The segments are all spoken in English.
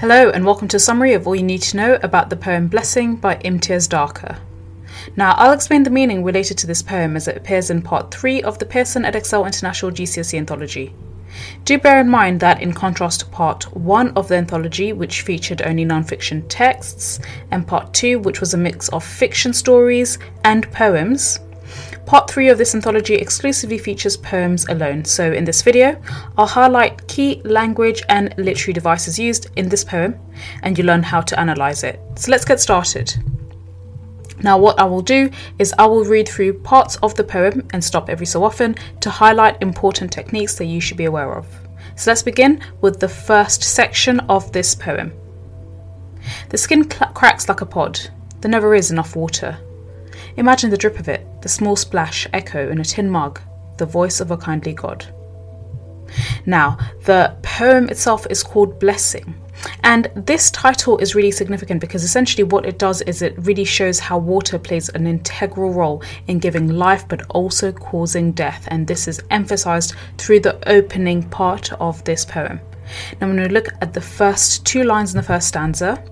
Hello, and welcome to a summary of all you need to know about the poem Blessing by Imtiaz Dharker. Now, I'll explain the meaning related to this poem as it appears in part 3 of the Pearson Edexcel International GCSE Anthology. Do bear in mind that, in contrast to part 1 of the anthology, which featured only non fiction texts, and part 2, which was a mix of fiction stories and poems, Part 3 of this anthology exclusively features poems alone, so in this video, I'll highlight key language and literary devices used in this poem, and you learn how to analyse it. So let's get started. Now, what I will do is I will read through parts of the poem and stop every so often to highlight important techniques that you should be aware of. So let's begin with the first section of this poem. The skin cl- cracks like a pod. There never is enough water. Imagine the drip of it, the small splash echo in a tin mug, the voice of a kindly God. Now, the poem itself is called Blessing. And this title is really significant because essentially what it does is it really shows how water plays an integral role in giving life but also causing death. And this is emphasized through the opening part of this poem. Now, I'm going to look at the first two lines in the first stanza.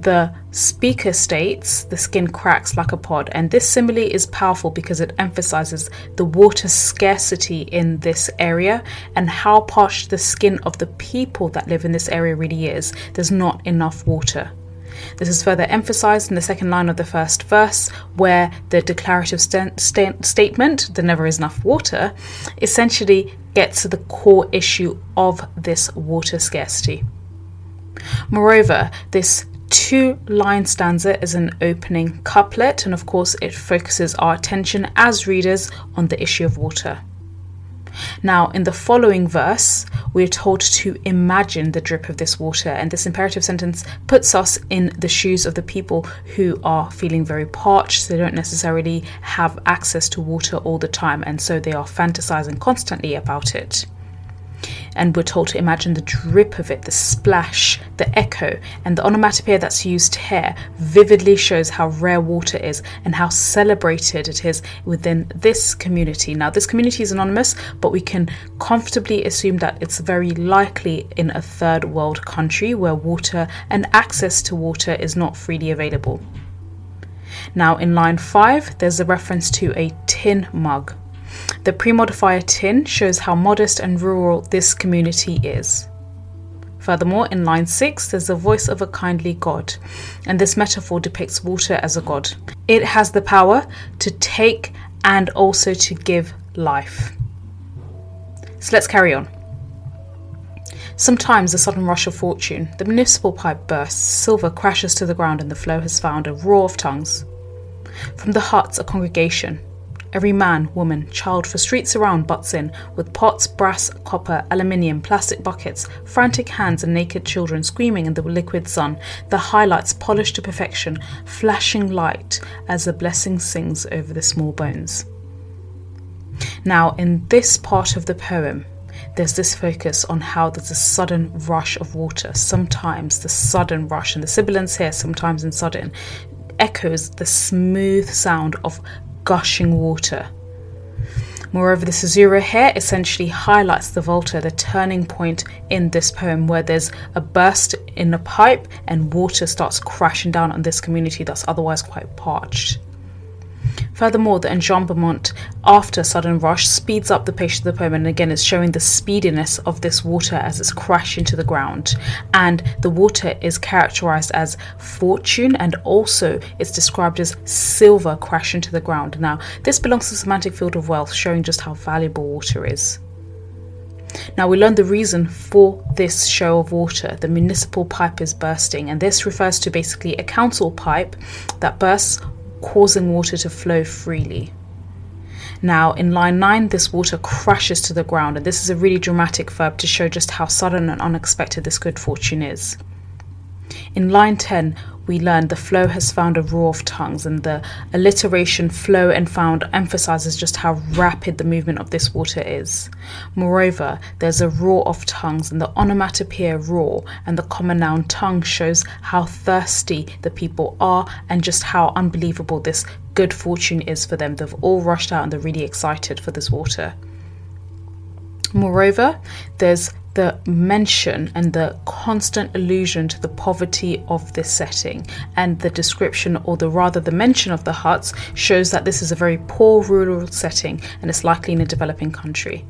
The speaker states, the skin cracks like a pod, and this simile is powerful because it emphasizes the water scarcity in this area and how parched the skin of the people that live in this area really is. There's not enough water. This is further emphasized in the second line of the first verse, where the declarative st- st- statement, there never is enough water, essentially gets to the core issue of this water scarcity. Moreover, this two line stanza is an opening couplet, and of course, it focuses our attention as readers on the issue of water. Now, in the following verse, we are told to imagine the drip of this water, and this imperative sentence puts us in the shoes of the people who are feeling very parched. They don't necessarily have access to water all the time, and so they are fantasizing constantly about it and we're told to imagine the drip of it, the splash, the echo, and the onomatopoeia that's used here vividly shows how rare water is and how celebrated it is within this community. Now, this community is anonymous, but we can comfortably assume that it's very likely in a third world country where water and access to water is not freely available. Now, in line 5, there's a reference to a tin mug. The pre-modifier tin shows how modest and rural this community is. Furthermore, in line 6, there's the voice of a kindly God, and this metaphor depicts water as a God. It has the power to take and also to give life. So let's carry on. Sometimes a sudden rush of fortune, the municipal pipe bursts, silver crashes to the ground, and the flow has found a roar of tongues. From the huts, a congregation, Every man, woman, child for streets around butts in with pots, brass, copper, aluminium, plastic buckets, frantic hands, and naked children screaming in the liquid sun, the highlights polished to perfection, flashing light as the blessing sings over the small bones. Now, in this part of the poem, there's this focus on how there's a sudden rush of water. Sometimes the sudden rush, and the sibilance here, sometimes in sudden, echoes the smooth sound of gushing water. Moreover, the caesura here essentially highlights the volta, the turning point in this poem, where there's a burst in a pipe and water starts crashing down on this community that's otherwise quite parched. Furthermore, the enjambment after sudden rush speeds up the pace of the poem, and again, it's showing the speediness of this water as it's crashing to the ground. And the water is characterized as fortune, and also it's described as silver crashing to the ground. Now, this belongs to the semantic field of wealth, showing just how valuable water is. Now, we learned the reason for this show of water. The municipal pipe is bursting, and this refers to basically a council pipe that bursts causing water to flow freely. Now, in line 9, this water crashes to the ground, and this is a really dramatic verb to show just how sudden and unexpected this good fortune is. In line 10, we learned the flow has found a roar of tongues, and the alliteration flow and found emphasizes just how rapid the movement of this water is. Moreover, there's a roar of tongues, and the onomatopoeia roar and the common noun tongue shows how thirsty the people are and just how unbelievable this good fortune is for them. They've all rushed out and they're really excited for this water. Moreover, there's the mention and the constant allusion to the poverty of this setting. And the description or the rather the mention of the huts shows that this is a very poor rural setting and it's likely in a developing country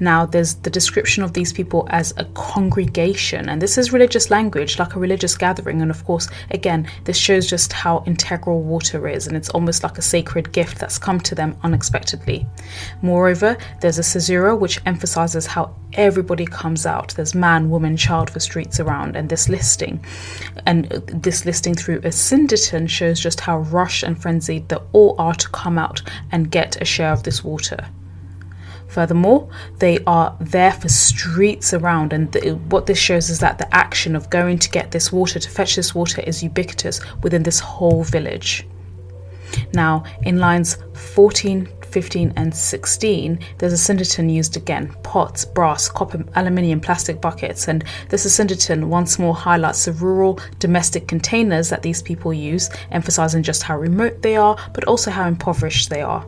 now, there's the description of these people as a congregation, and this is religious language, like a religious gathering. And of course, again, this shows just how integral water is, and it's almost like a sacred gift that's come to them unexpectedly. Moreover, there's a caesura which emphasizes how everybody comes out. There's man, woman, child for streets around, and this listing, and this listing through asyndeton shows just how rushed and frenzied they all are to come out and get a share of this water. Furthermore, they are there for streets around, and what this shows is that the action of going to get this water, to fetch this water, is ubiquitous within this whole village. Now, in lines 14, 15, and 16, there's asyndeton used again pots, brass, copper, aluminium, plastic buckets, and this syndeton once more highlights the rural domestic containers that these people use, emphasizing just how remote they are, but also how impoverished they are.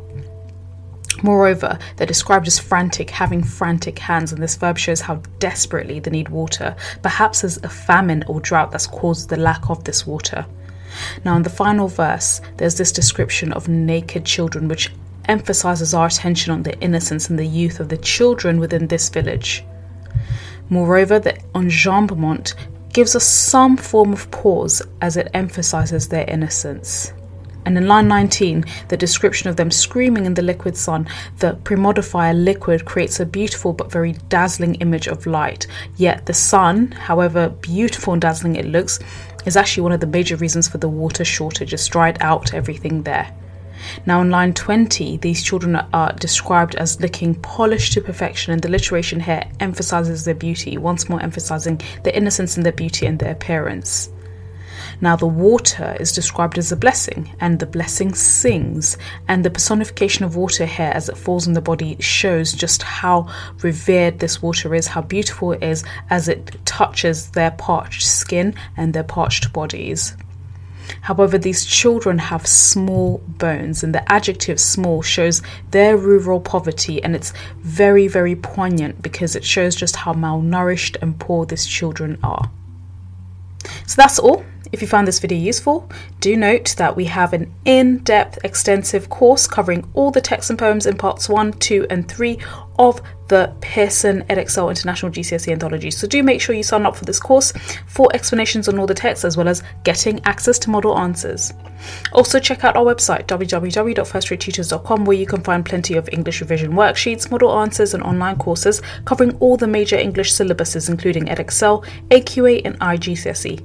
Moreover, they're described as frantic, having frantic hands, and this verb shows how desperately they need water, perhaps as a famine or drought that's caused the lack of this water. Now, in the final verse, there's this description of naked children, which emphasizes our attention on the innocence and the youth of the children within this village. Moreover, the enjambment gives us some form of pause as it emphasizes their innocence. And in line 19, the description of them screaming in the liquid sun, the premodifier liquid creates a beautiful but very dazzling image of light. Yet the sun, however beautiful and dazzling it looks, is actually one of the major reasons for the water shortage. It's dried out everything there. Now, in line 20, these children are described as looking polished to perfection, and the alliteration here emphasizes their beauty, once more emphasizing their innocence and their beauty and their appearance. Now, the water is described as a blessing, and the blessing sings. And the personification of water here as it falls on the body shows just how revered this water is, how beautiful it is as it touches their parched skin and their parched bodies. However, these children have small bones, and the adjective small shows their rural poverty, and it's very, very poignant because it shows just how malnourished and poor these children are. So that's all. If you found this video useful, do note that we have an in-depth extensive course covering all the texts and poems in parts 1, 2 and 3 of the Pearson Edexcel International GCSE Anthology. So do make sure you sign up for this course for explanations on all the texts as well as getting access to model answers. Also check out our website www.firstratetutors.com where you can find plenty of English revision worksheets, model answers and online courses covering all the major English syllabuses including Edexcel, AQA and IGCSE.